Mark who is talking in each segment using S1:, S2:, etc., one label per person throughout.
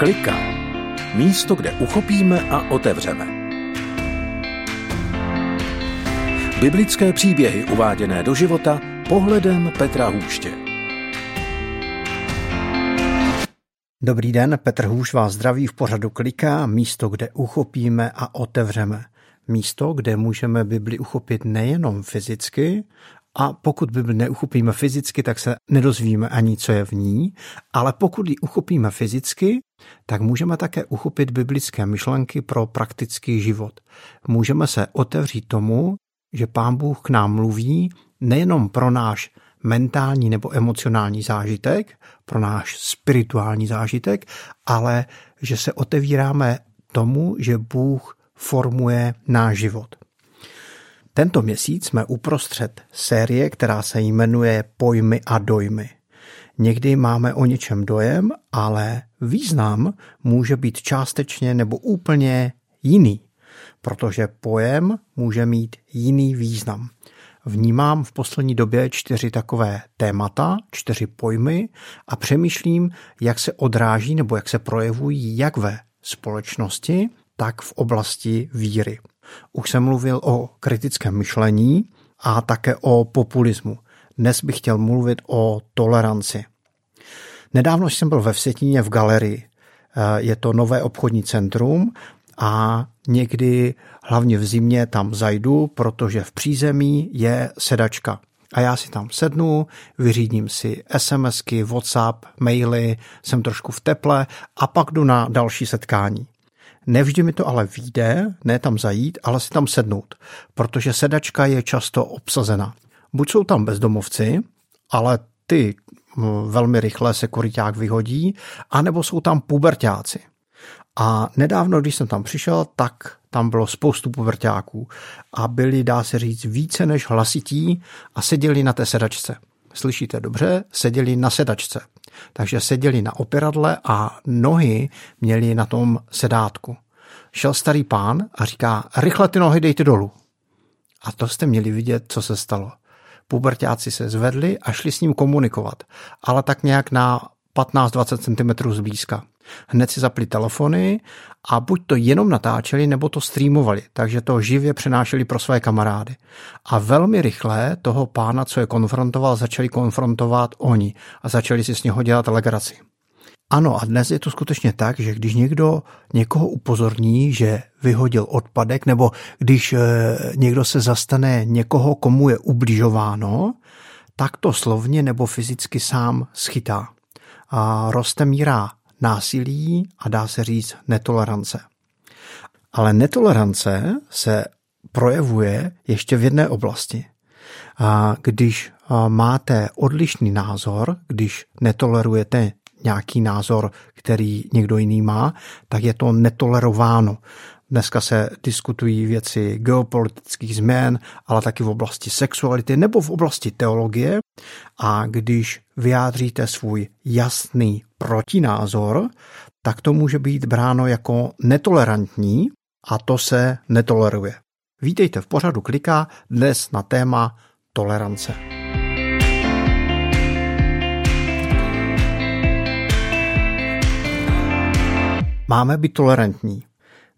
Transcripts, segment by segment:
S1: Klika. Místo, kde uchopíme a otevřeme. Biblické příběhy uváděné do života pohledem Petra Hůště.
S2: Dobrý den, Petr Hůš vás zdraví v pořadu Klika, místo, kde uchopíme a otevřeme. Místo, kde můžeme Bibli uchopit nejenom fyzicky, a pokud Bibli neuchopíme fyzicky, tak se nedozvíme ani, co je v ní, ale pokud ji uchopíme fyzicky, tak můžeme také uchopit biblické myšlenky pro praktický život. Můžeme se otevřít tomu, že Pán Bůh k nám mluví nejenom pro náš mentální nebo emocionální zážitek, pro náš spirituální zážitek, ale že se otevíráme tomu, že Bůh formuje náš život. Tento měsíc jsme uprostřed série, která se jmenuje Pojmy a dojmy. Někdy máme o něčem dojem, ale význam může být částečně nebo úplně jiný, protože pojem může mít jiný význam. Vnímám v poslední době čtyři takové témata, čtyři pojmy a přemýšlím, jak se odráží nebo jak se projevují jak ve společnosti, tak v oblasti víry. Už jsem mluvil o kritickém myšlení a také o populismu. Dnes bych chtěl mluvit o toleranci. Nedávno jsem byl ve Vsetíně v galerii. Eh, je to nové obchodní centrum a někdy, hlavně v zimě, tam zajdu, protože v přízemí je sedačka. A já si tam sednu, vyřídím si SMSky, WhatsApp, maily, jsem trošku v teple a pak jdu na další setkání. Nevždy mi to ale vyjde, ne tam zajít, ale si tam sednout, protože sedačka je často obsazena. Buď jsou tam bezdomovci, ale ty velmi rychle se koryťák vyhodí, anebo jsou tam pubertáci. A nedávno, když jsem tam přišel, tak tam bylo spoustu pubertáků a byli, dá se říct, více než hlasití a seděli na té sedačce. Slyšíte dobře? Seděli na sedačce. Takže seděli na operadle a nohy měli na tom sedátku. Šel starý pán a říká, rychle ty nohy dejte dolů. A to jste měli vidět, co se stalo. Pubertáci se zvedli a šli s ním komunikovat, ale tak nějak na 15-20 cm zblízka. Hned si zapli telefony a buď to jenom natáčeli, nebo to streamovali, takže to živě přenášeli pro své kamarády. A velmi rychle toho pána, co je konfrontoval, začali konfrontovat oni a začali si s něho dělat legraci. Ano, a dnes je to skutečně tak, že když někdo někoho upozorní, že vyhodil odpadek, nebo když eh, někdo se zastane někoho, komu je ubližováno, tak to slovně nebo fyzicky sám schytá. A roste míra násilí a dá se říct netolerance. Ale netolerance se projevuje ještě v jedné oblasti. A když máte odlišný názor, když netolerujete nějaký názor, který někdo jiný má, tak je to netolerováno. Dneska se diskutují věci geopolitických změn, ale taky v oblasti sexuality nebo v oblasti teologie. A když vyjádříte svůj jasný protinázor, tak to může být bráno jako netolerantní a to se netoleruje. Vítejte v pořadu Klika dnes na téma tolerance. Máme být tolerantní.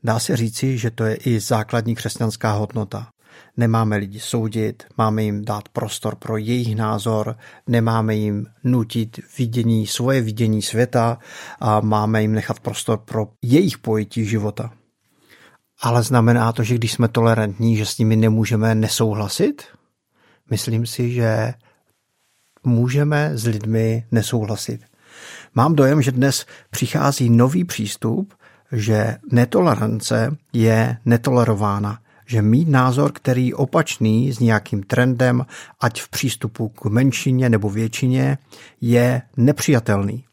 S2: Dá se říci, že to je i základní křesťanská hodnota. Nemáme lidi soudit, máme jim dát prostor pro jejich názor, nemáme jim nutit vidění, svoje vidění světa a máme jim nechat prostor pro jejich pojetí života. Ale znamená to, že když jsme tolerantní, že s nimi nemůžeme nesouhlasit? Myslím si, že můžeme s lidmi nesouhlasit. Mám dojem, že dnes přichází nový přístup, že netolerance je netolerována, že mít názor, který opačný s nějakým trendem, ať v přístupu k menšině nebo většině, je nepřijatelný.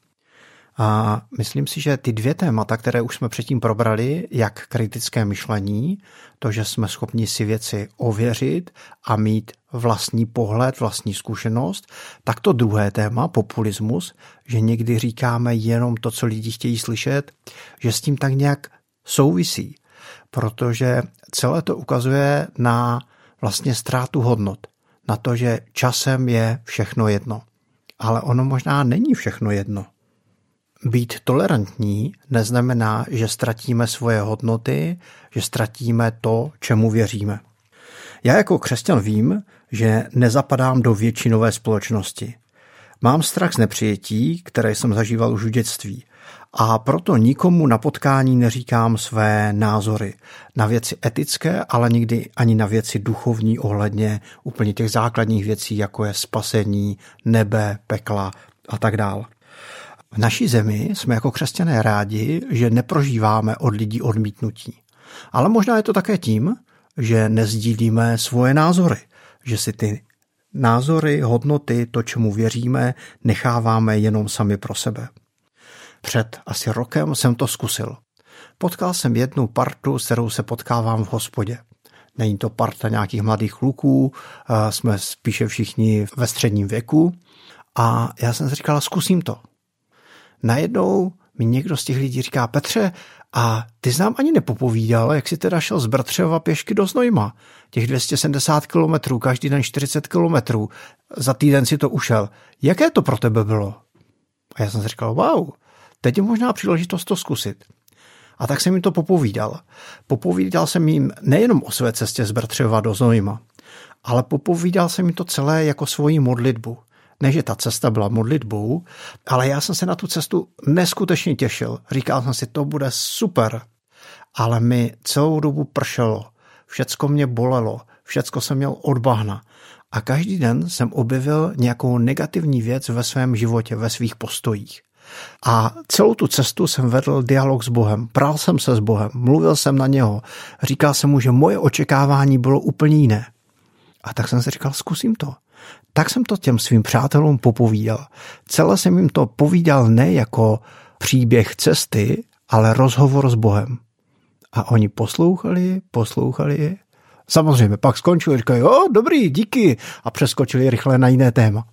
S2: A myslím si, že ty dvě témata, které už jsme předtím probrali, jak kritické myšlení, to, že jsme schopni si věci ověřit a mít vlastní pohled, vlastní zkušenost, tak to druhé téma, populismus, že někdy říkáme jenom to, co lidi chtějí slyšet, že s tím tak nějak souvisí, protože celé to ukazuje na vlastně ztrátu hodnot, na to, že časem je všechno jedno. Ale ono možná není všechno jedno být tolerantní neznamená, že ztratíme svoje hodnoty, že ztratíme to, čemu věříme. Já jako křesťan vím, že nezapadám do většinové společnosti. Mám strach z nepřijetí, které jsem zažíval už v dětství. A proto nikomu na potkání neříkám své názory na věci etické, ale nikdy ani na věci duchovní ohledně úplně těch základních věcí, jako je spasení, nebe, pekla a tak dále. V naší zemi jsme jako křesťané rádi, že neprožíváme od lidí odmítnutí. Ale možná je to také tím, že nezdílíme svoje názory, že si ty názory, hodnoty, to, čemu věříme, necháváme jenom sami pro sebe. Před asi rokem jsem to zkusil. Potkal jsem jednu partu, s kterou se potkávám v hospodě. Není to parta nějakých mladých kluků, jsme spíše všichni ve středním věku. A já jsem si říkal, zkusím to. Najednou mi někdo z těch lidí říká, Petře, a ty znám ani nepopovídal, jak si teda šel z Bratřeva pěšky do Znojma. Těch 270 kilometrů, každý den 40 kilometrů. Za týden si to ušel. Jaké to pro tebe bylo? A já jsem si říkal, wow, teď je možná příležitost to zkusit. A tak jsem jim to popovídal. Popovídal jsem jim nejenom o své cestě z Bratřeva do Znojma, ale popovídal jsem jim to celé jako svoji modlitbu ne, že ta cesta byla modlitbou, ale já jsem se na tu cestu neskutečně těšil. Říkal jsem si, to bude super. Ale mi celou dobu pršelo. Všecko mě bolelo. Všecko jsem měl od bahna. A každý den jsem objevil nějakou negativní věc ve svém životě, ve svých postojích. A celou tu cestu jsem vedl dialog s Bohem. Prál jsem se s Bohem, mluvil jsem na něho. Říkal jsem mu, že moje očekávání bylo úplně jiné. A tak jsem si říkal, zkusím to. Tak jsem to těm svým přátelům popovídal. Celé jsem jim to povídal ne jako příběh cesty, ale rozhovor s Bohem. A oni poslouchali, poslouchali. Samozřejmě, pak skončili, říkali, jo, dobrý, díky, a přeskočili rychle na jiné téma.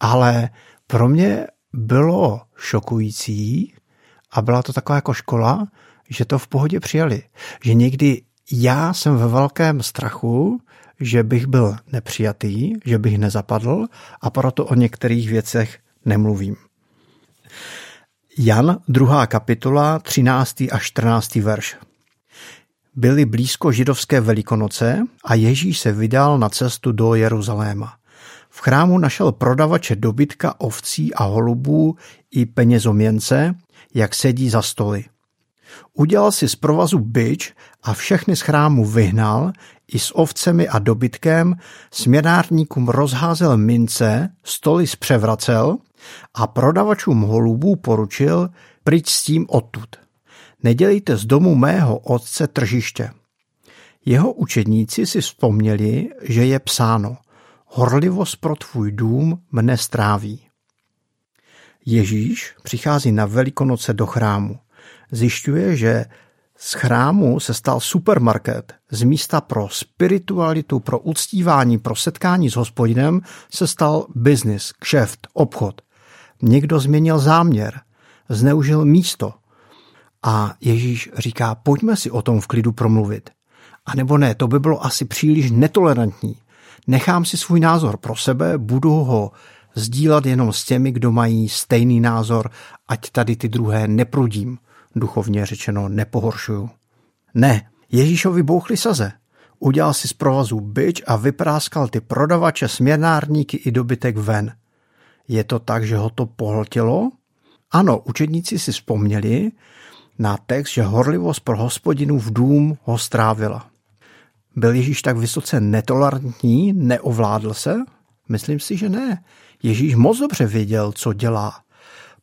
S2: Ale pro mě bylo šokující a byla to taková jako škola, že to v pohodě přijali. Že někdy já jsem ve velkém strachu, že bych byl nepřijatý, že bych nezapadl a proto o některých věcech nemluvím. Jan, druhá kapitola, 13. a 14. verš. Byly blízko židovské velikonoce a Ježíš se vydal na cestu do Jeruzaléma. V chrámu našel prodavače dobytka, ovcí a holubů i penězoměnce, jak sedí za stoly. Udělal si z provazu byč a všechny z chrámu vyhnal, i s ovcemi a dobytkem, směnárníkům rozházel mince, stoly zpřevracel a prodavačům holubů poručil, pryč s tím odtud. Nedělejte z domu mého otce tržiště. Jeho učedníci si vzpomněli, že je psáno, horlivost pro tvůj dům mne stráví. Ježíš přichází na Velikonoce do chrámu zjišťuje, že z chrámu se stal supermarket. Z místa pro spiritualitu, pro uctívání, pro setkání s hospodinem se stal biznis, kšeft, obchod. Někdo změnil záměr, zneužil místo. A Ježíš říká, pojďme si o tom v klidu promluvit. A nebo ne, to by bylo asi příliš netolerantní. Nechám si svůj názor pro sebe, budu ho sdílet jenom s těmi, kdo mají stejný názor, ať tady ty druhé neprudím duchovně řečeno nepohoršuju. Ne, Ježíšovi bouchly saze. Udělal si z provazu byč a vypráskal ty prodavače, směrnárníky i dobytek ven. Je to tak, že ho to pohltilo? Ano, učedníci si vzpomněli na text, že horlivost pro hospodinu v dům ho strávila. Byl Ježíš tak vysoce netolerantní, neovládl se? Myslím si, že ne. Ježíš moc dobře věděl, co dělá.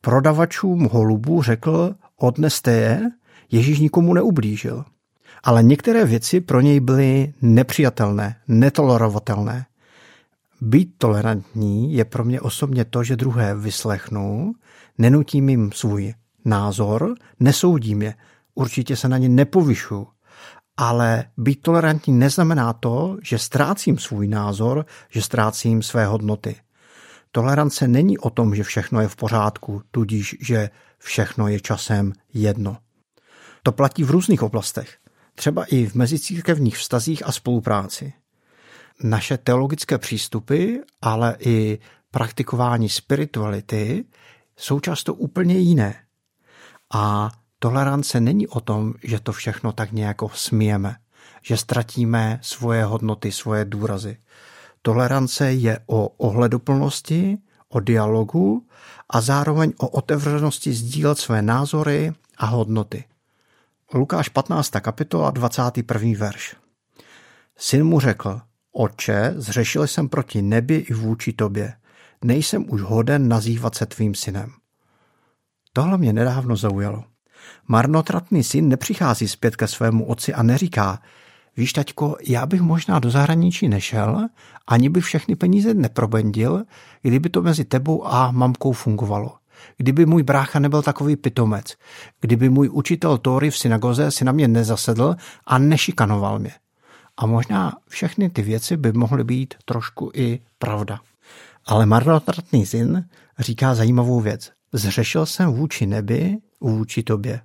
S2: Prodavačům holubů řekl, odneste je, Ježíš nikomu neublížil. Ale některé věci pro něj byly nepřijatelné, netolerovatelné. Být tolerantní je pro mě osobně to, že druhé vyslechnu, nenutím jim svůj názor, nesoudím je, určitě se na ně nepovyšu. Ale být tolerantní neznamená to, že ztrácím svůj názor, že ztrácím své hodnoty. Tolerance není o tom, že všechno je v pořádku, tudíž, že všechno je časem jedno. To platí v různých oblastech, třeba i v mezicírkevních vztazích a spolupráci. Naše teologické přístupy, ale i praktikování spirituality jsou často úplně jiné. A tolerance není o tom, že to všechno tak nějak smijeme, že ztratíme svoje hodnoty, svoje důrazy. Tolerance je o ohleduplnosti, o dialogu a zároveň o otevřenosti sdílet své názory a hodnoty. Lukáš 15. kapitola 21. verš. Syn mu řekl, oče, zřešil jsem proti nebi i vůči tobě. Nejsem už hoden nazývat se tvým synem. Tohle mě nedávno zaujalo. Marnotratný syn nepřichází zpět ke svému otci a neříká, víš, taťko, já bych možná do zahraničí nešel, ani bych všechny peníze neprobendil, kdyby to mezi tebou a mamkou fungovalo. Kdyby můj brácha nebyl takový pitomec, kdyby můj učitel Tóry v synagoze si na mě nezasedl a nešikanoval mě. A možná všechny ty věci by mohly být trošku i pravda. Ale marnotratný syn říká zajímavou věc. Zřešil jsem vůči nebi, vůči tobě.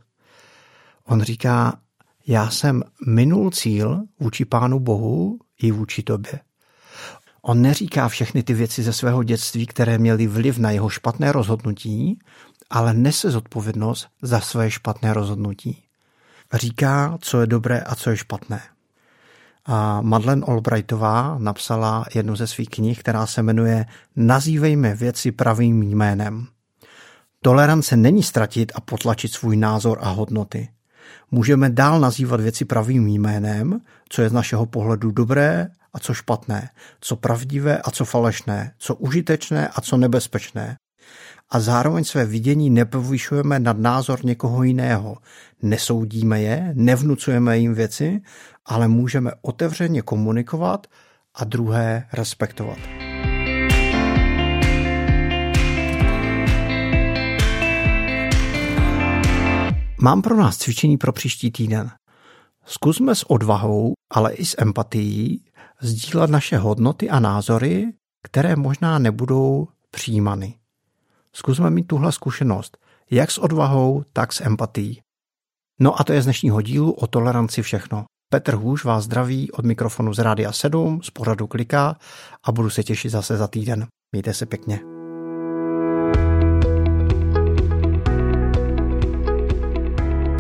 S2: On říká, já jsem minul cíl vůči Pánu Bohu i vůči tobě. On neříká všechny ty věci ze svého dětství, které měly vliv na jeho špatné rozhodnutí, ale nese zodpovědnost za své špatné rozhodnutí. Říká, co je dobré a co je špatné. A Madeleine Albrightová napsala jednu ze svých knih, která se jmenuje Nazývejme věci pravým jménem. Tolerance není ztratit a potlačit svůj názor a hodnoty. Můžeme dál nazývat věci pravým jménem, co je z našeho pohledu dobré a co špatné, co pravdivé a co falešné, co užitečné a co nebezpečné. A zároveň své vidění nepovyšujeme nad názor někoho jiného. Nesoudíme je, nevnucujeme jim věci, ale můžeme otevřeně komunikovat a druhé respektovat. Mám pro nás cvičení pro příští týden. Zkusme s odvahou, ale i s empatií sdílet naše hodnoty a názory, které možná nebudou přijímany. Zkusme mít tuhle zkušenost, jak s odvahou, tak s empatií. No a to je z dnešního dílu o toleranci všechno. Petr Hůž vás zdraví od mikrofonu z Rádia 7, z pořadu Kliká a budu se těšit zase za týden. Mějte se pěkně.